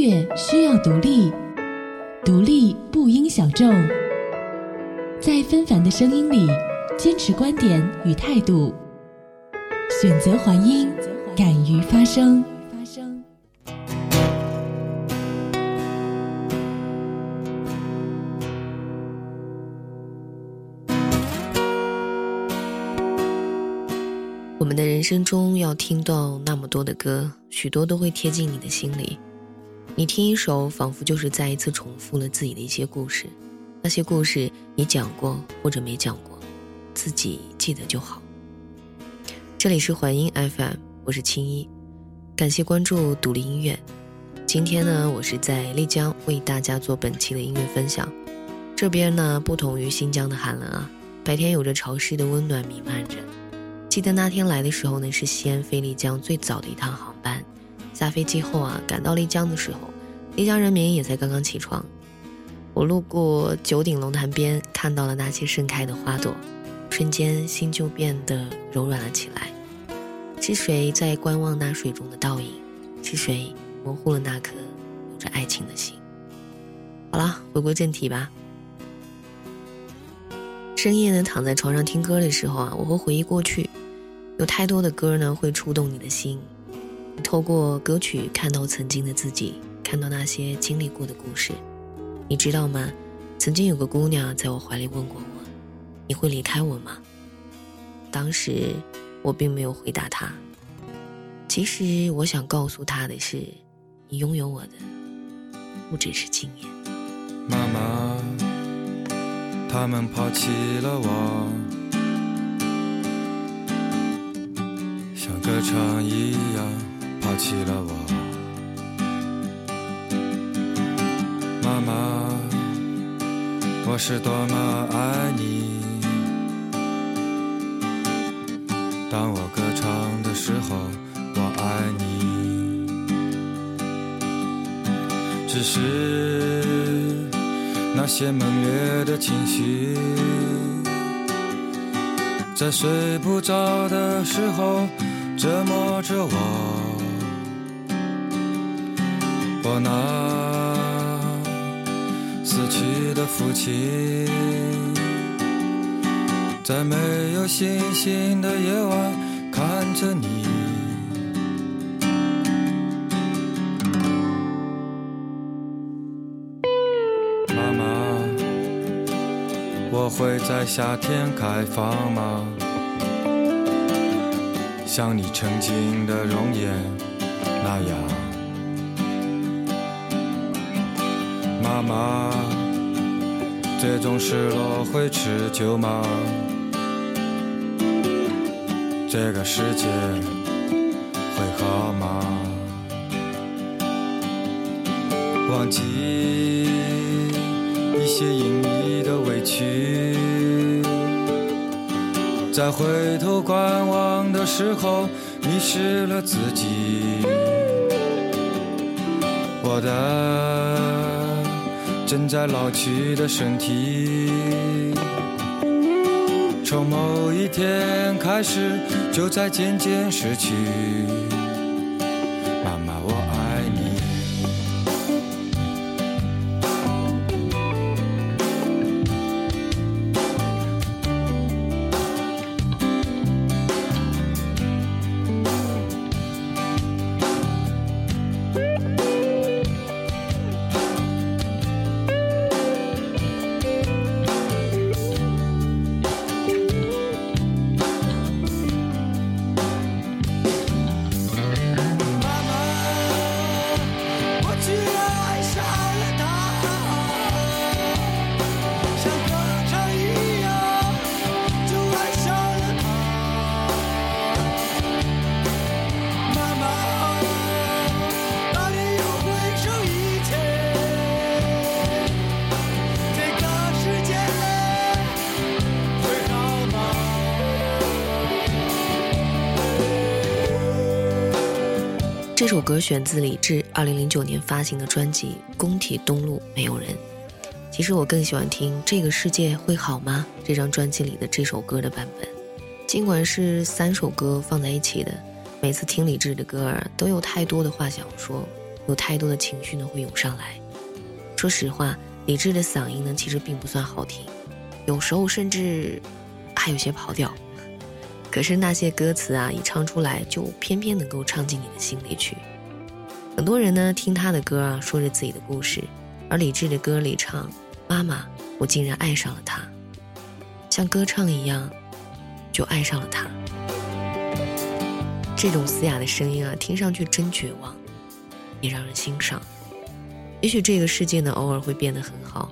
乐需要独立，独立不应小众。在纷繁的声音里，坚持观点与态度，选择还音，敢于发声。我们的人生中要听到那么多的歌，许多都会贴近你的心里。你听一首，仿佛就是再一次重复了自己的一些故事。那些故事你讲过或者没讲过，自己记得就好。这里是环音 FM，我是青衣，感谢关注独立音乐。今天呢，我是在丽江为大家做本期的音乐分享。这边呢，不同于新疆的寒冷啊，白天有着潮湿的温暖弥漫着。记得那天来的时候呢，是西安飞丽江最早的一趟航班。下飞机后啊，赶到丽江的时候，丽江人民也才刚刚起床。我路过九鼎龙潭边，看到了那些盛开的花朵，瞬间心就变得柔软了起来。是谁在观望那水中的倒影？是谁模糊了那颗有着爱情的心？好了，回归正题吧。深夜呢，躺在床上听歌的时候啊，我会回忆过去。有太多的歌呢，会触动你的心。透过歌曲看到曾经的自己，看到那些经历过的故事。你知道吗？曾经有个姑娘在我怀里问过我：“你会离开我吗？”当时我并没有回答她。其实我想告诉她的是，你拥有我的不只是今夜。妈妈，他们抛弃了我。像歌唱一样抛弃了我，妈妈，我是多么爱你。当我歌唱的时候，我爱你。只是那些猛烈的情绪，在睡不着的时候。折磨着我，我那死去的父亲，在没有星星的夜晚看着你。妈妈，我会在夏天开放吗？像你曾经的容颜那样，妈妈，这种失落会持久吗？这个世界会好吗？忘记一些隐秘的委屈。在回头观望的时候，迷失了自己。我的正在老去的身体，从某一天开始，就在渐渐失去。这首歌选自李志二零零九年发行的专辑《工体东路没有人》。其实我更喜欢听《这个世界会好吗》这张专辑里的这首歌的版本。尽管是三首歌放在一起的，每次听李志的歌儿都有太多的话想说，有太多的情绪呢会涌上来。说实话，李志的嗓音呢其实并不算好听，有时候甚至还有些跑调。可是那些歌词啊，一唱出来就偏偏能够唱进你的心里去。很多人呢听他的歌啊，说着自己的故事，而李志的歌里唱：“妈妈，我竟然爱上了他，像歌唱一样，就爱上了他。”这种嘶哑的声音啊，听上去真绝望，也让人欣赏。也许这个世界呢，偶尔会变得很好，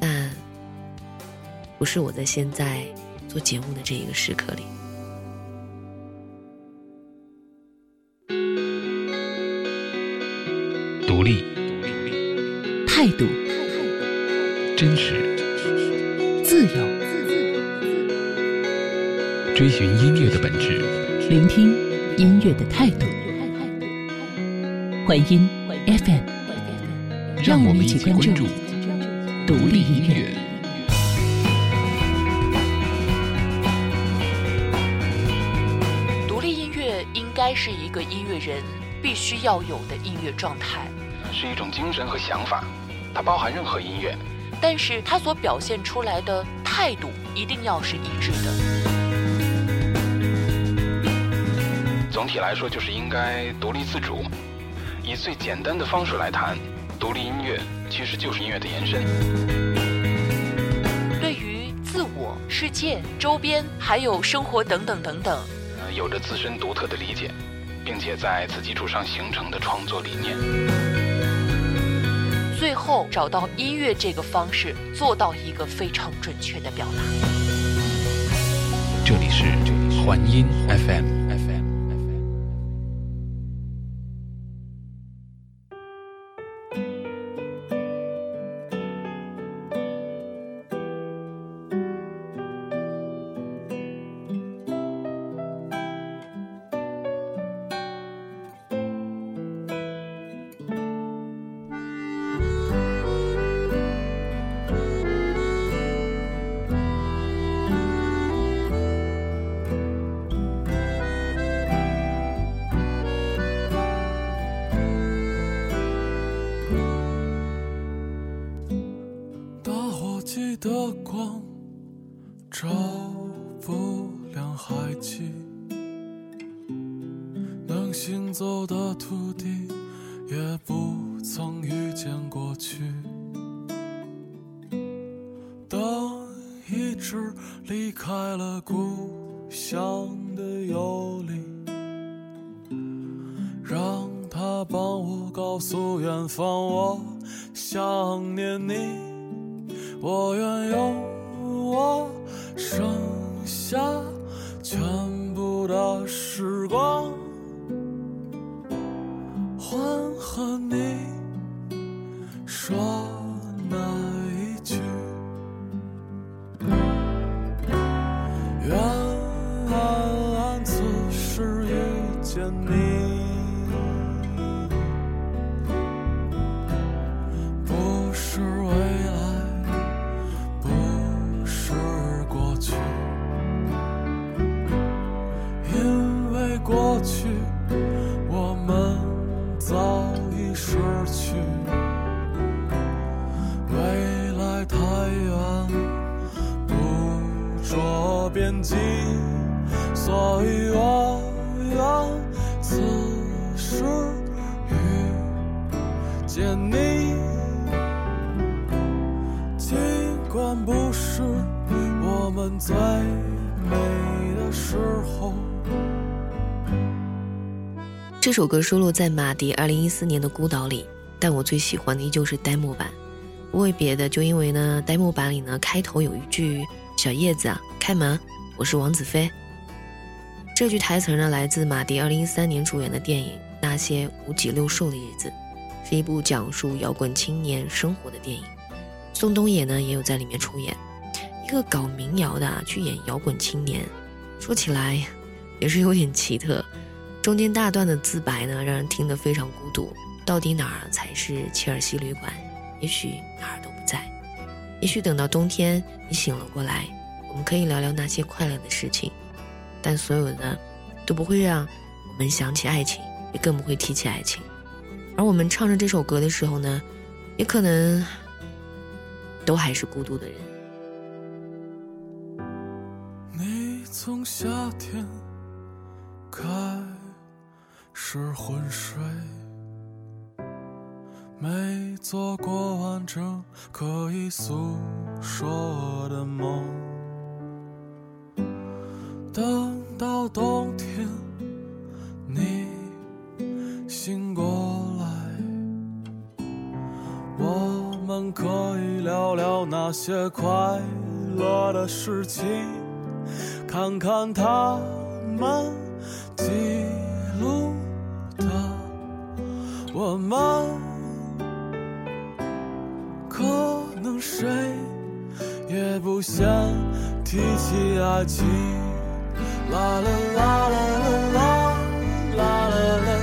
但不是我在现在做节目的这一个时刻里。独立，态度，真实，自由，追寻音乐的本质，聆听音乐的态度。欢音 FM，让我们一起关注独立音乐。独立音乐应该是一个音乐人必须要有的音乐状态。是一种精神和想法，它包含任何音乐，但是它所表现出来的态度一定要是一致的。总体来说，就是应该独立自主。以最简单的方式来谈，独立音乐其实就是音乐的延伸。对于自我、世界、周边，还有生活等等等等，呃，有着自身独特的理解，并且在此基础上形成的创作理念。最后找到音乐这个方式，做到一个非常准确的表达。这里是环音 FM。的光照。和你说那这首歌收录在马迪二零一四年的《孤岛》里，但我最喜欢的依旧是 demo 版。不为别的，就因为呢，demo 版里呢开头有一句。小叶子啊，开门！我是王子飞。这句台词呢，来自马迪二零一三年主演的电影《那些五脊六兽的日子》，是一部讲述摇滚青年生活的电影。宋冬野呢，也有在里面出演。一个搞民谣的去演摇滚青年，说起来也是有点奇特。中间大段的自白呢，让人听得非常孤独。到底哪儿才是切尔西旅馆？也许哪儿都不在。也许等到冬天你醒了过来，我们可以聊聊那些快乐的事情，但所有的都不会让我们想起爱情，也更不会提起爱情。而我们唱着这首歌的时候呢，也可能都还是孤独的人。你从夏天开是昏睡，没做过完整可以诉说的梦，等到冬天你醒过来，我们可以聊聊那些快乐的事情。看看他们我们，可能谁也不想提起爱情。啦啦啦啦啦啦啦啦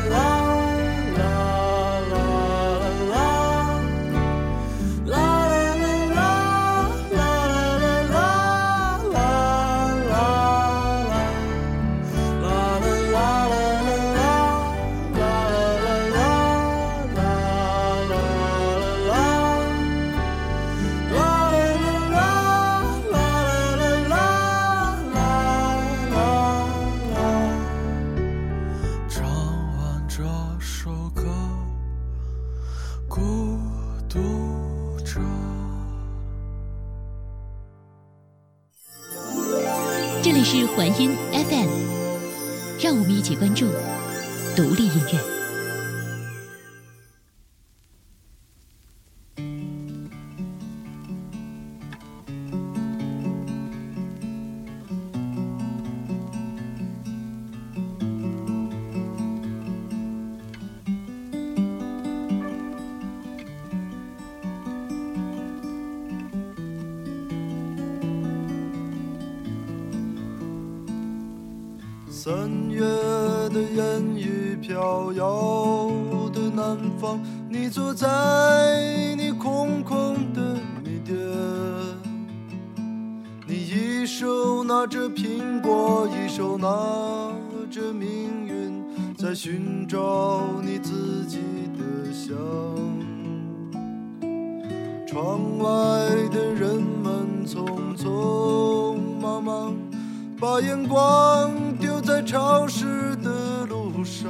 三月的烟雨飘摇的南方，你坐在你空空的米店，你一手拿着苹果，一手拿着命运，在寻找你自己的香。窗外的人们匆匆忙忙，把眼光。在潮湿的路上，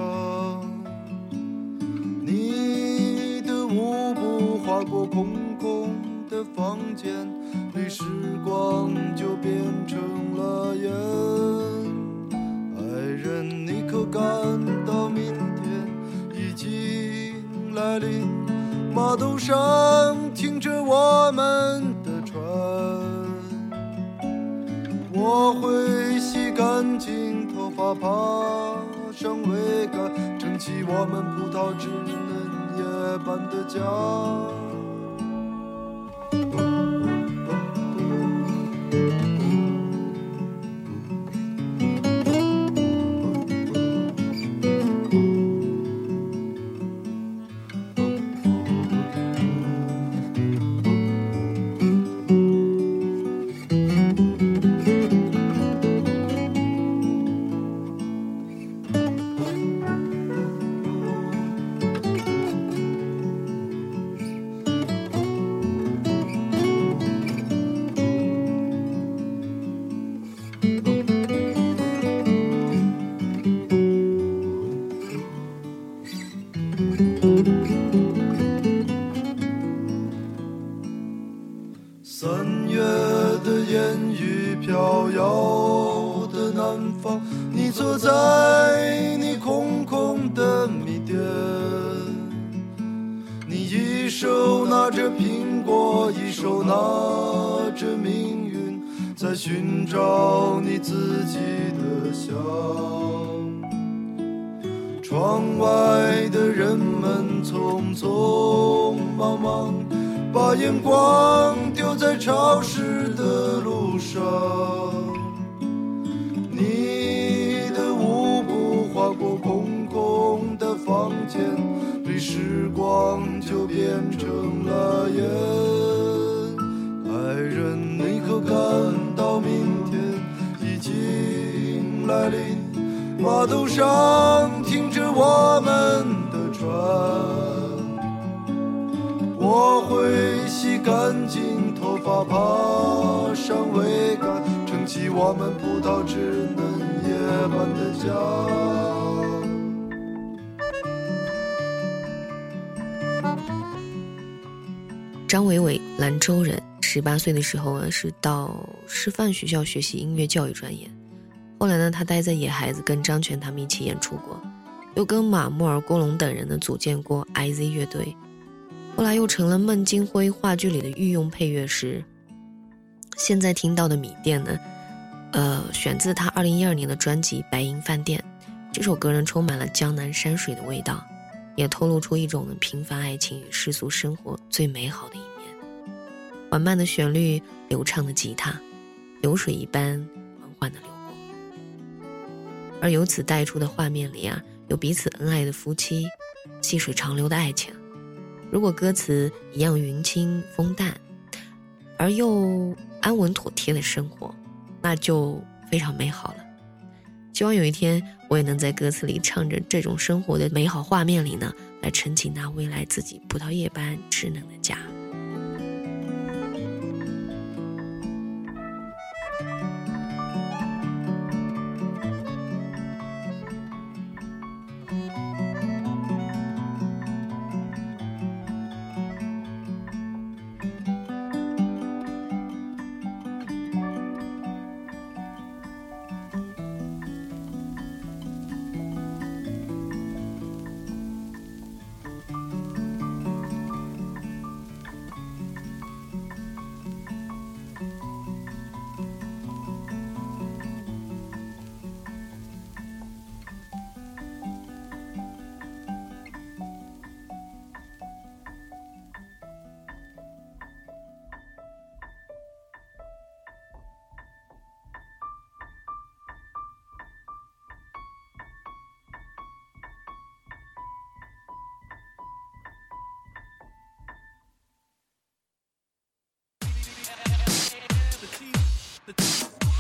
你的舞步划过空空的房间里，时光就变成了烟。爱人，你可感到明天已经来临？码头上停着我们的船，我会洗干净爬上桅杆，撑起我们葡萄枝嫩叶般的家。码头上停着我们的船，我会洗干净头发，爬上桅杆，撑起我们葡萄枝嫩叶般的家。张伟伟，兰州人，十八岁的时候啊，是到师范学校学习音乐教育专业。后来呢他待在野孩子，跟张全他们一起演出过，又跟马木尔、郭龙等人呢组建过 IZ 乐队，后来又成了孟京辉话剧里的御用配乐师。现在听到的《米店》呢，呃，选自他二零一二年的专辑《白银饭店》，这首歌呢充满了江南山水的味道。也透露出一种平凡爱情与世俗生活最美好的一面。缓慢的旋律，流畅的吉他，流水一般缓缓的流。而由此带出的画面里啊，有彼此恩爱的夫妻，细水长流的爱情。如果歌词一样云轻风淡，而又安稳妥帖的生活，那就非常美好了。希望有一天，我也能在歌词里唱着这种生活的美好画面里呢，来撑起那未来自己葡萄叶般稚嫩的家。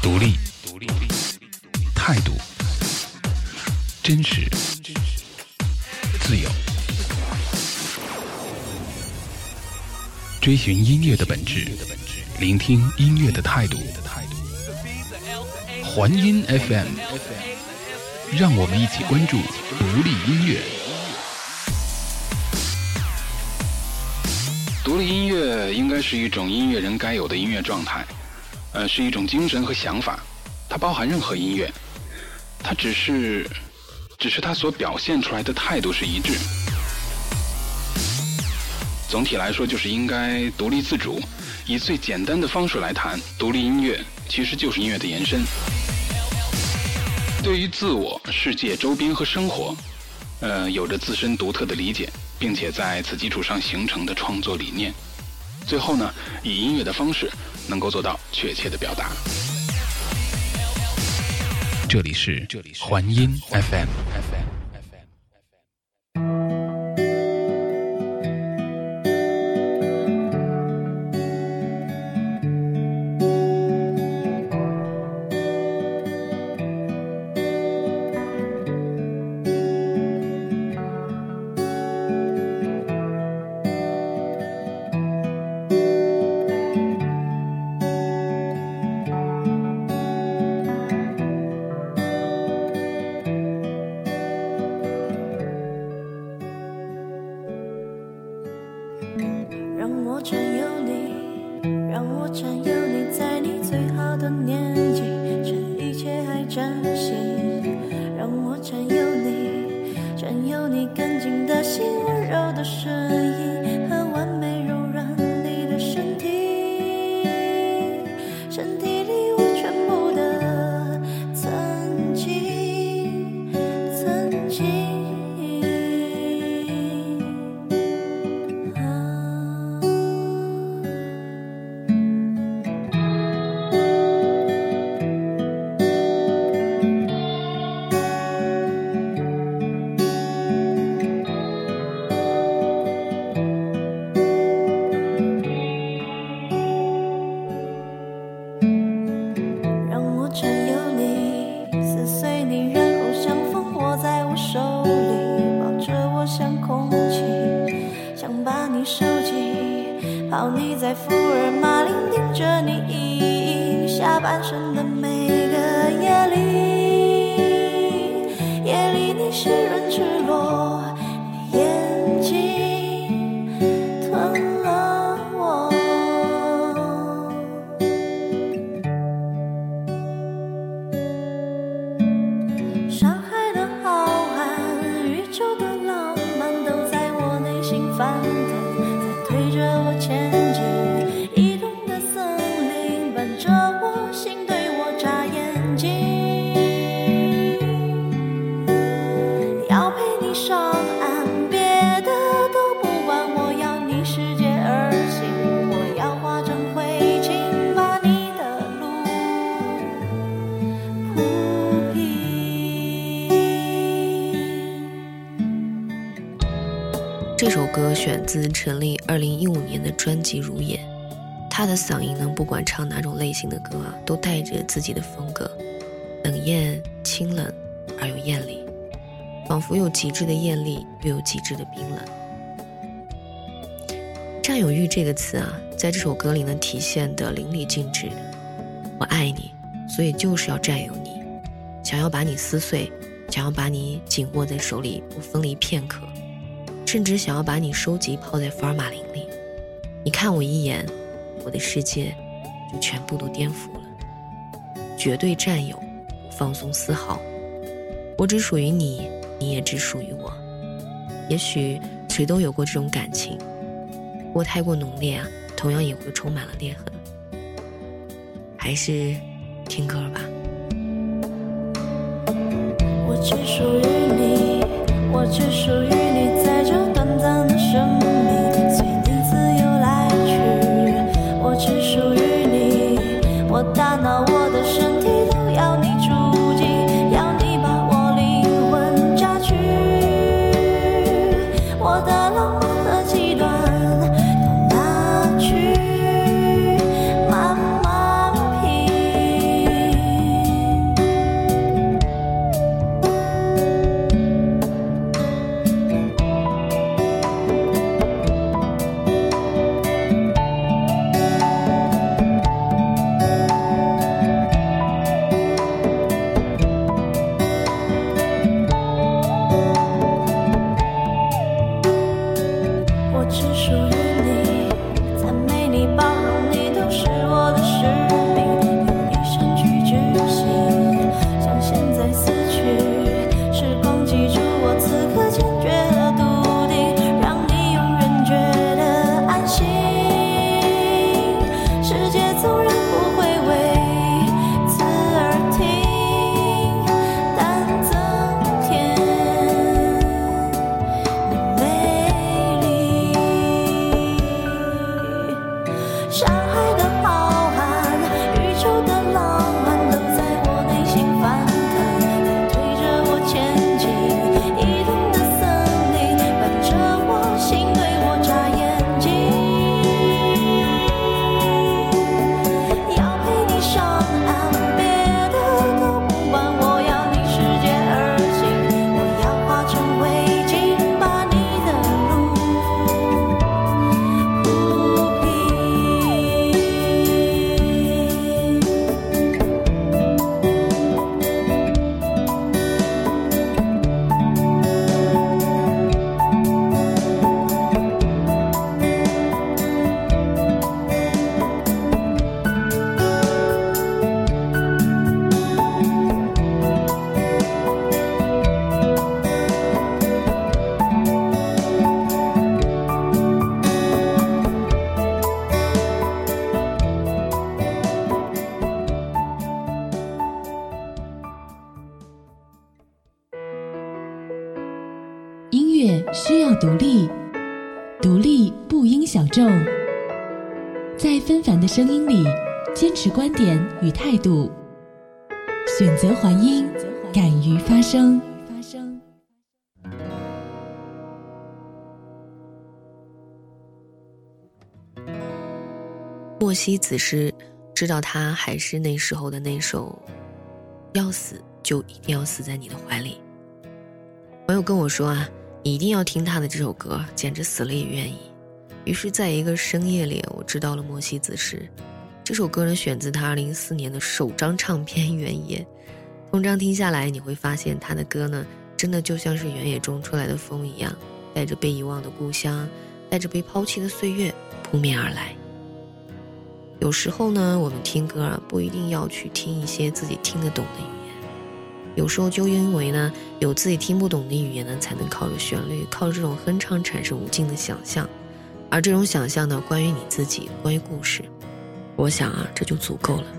独立，态度，真实，自由，追寻音乐的本质，聆听音乐的态度。环音 FM，让我们一起关注独立音乐。独立音乐应该是一种音乐人该有的音乐状态。呃，是一种精神和想法，它包含任何音乐，它只是，只是它所表现出来的态度是一致。总体来说，就是应该独立自主，以最简单的方式来谈独立音乐，其实就是音乐的延伸。对于自我、世界、周边和生活，呃，有着自身独特的理解，并且在此基础上形成的创作理念。最后呢，以音乐的方式。能够做到确切的表达。这里是环音 FM。夜里你湿润赤裸，年的专辑《如也。他的嗓音呢，不管唱哪种类型的歌啊，都带着自己的风格，冷艳、清冷而又艳丽，仿佛有极致的艳丽，又有极致的冰冷。占有欲这个词啊，在这首歌里呢体现的淋漓尽致。我爱你，所以就是要占有你，想要把你撕碎，想要把你紧握在手里不分离片刻。甚至想要把你收集泡在福尔马林里，你看我一眼，我的世界就全部都颠覆了。绝对占有，放松丝毫。我只属于你，你也只属于我。也许谁都有过这种感情，不过太过浓烈啊，同样也会充满了裂痕。还是听歌吧。我只属于你，我只属于态度，选择还音，敢于发声。莫西子诗，知道他还是那时候的那首“要死就一定要死在你的怀里”。朋友跟我说啊，你一定要听他的这首歌，简直死了也愿意。于是，在一个深夜里，我知道了莫西子诗。这首歌呢，选自他2014年的首张唱片《原野》。通章听下来，你会发现他的歌呢，真的就像是原野中出来的风一样，带着被遗忘的故乡，带着被抛弃的岁月扑面而来。有时候呢，我们听歌啊，不一定要去听一些自己听得懂的语言，有时候就因为呢，有自己听不懂的语言呢，才能靠着旋律，靠着这种哼唱产生无尽的想象，而这种想象呢，关于你自己，关于故事，我想啊，这就足够了。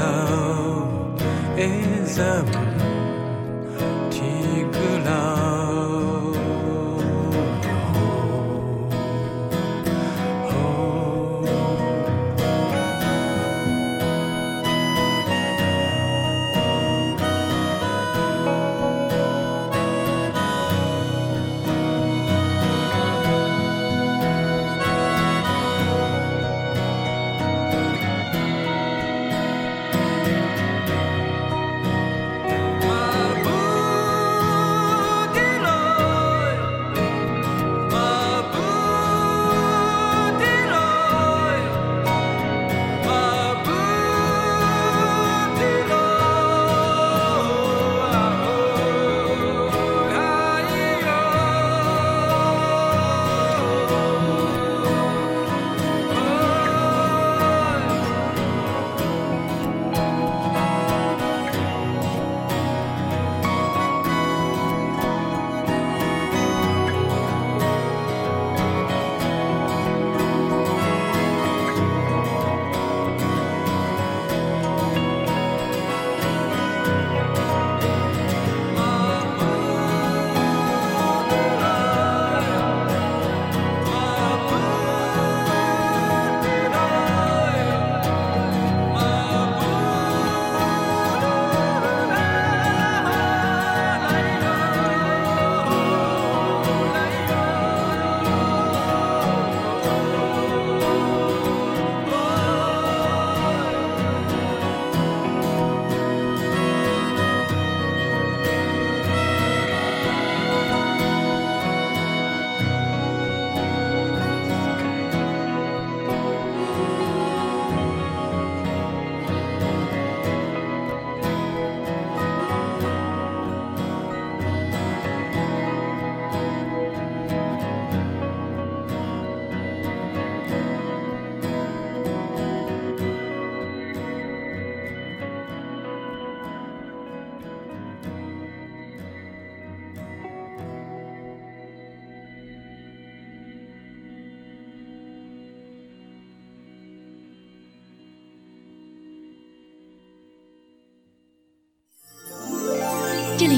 love is a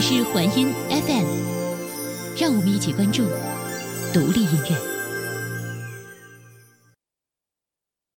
是环音 FM，让我们一起关注独立音乐。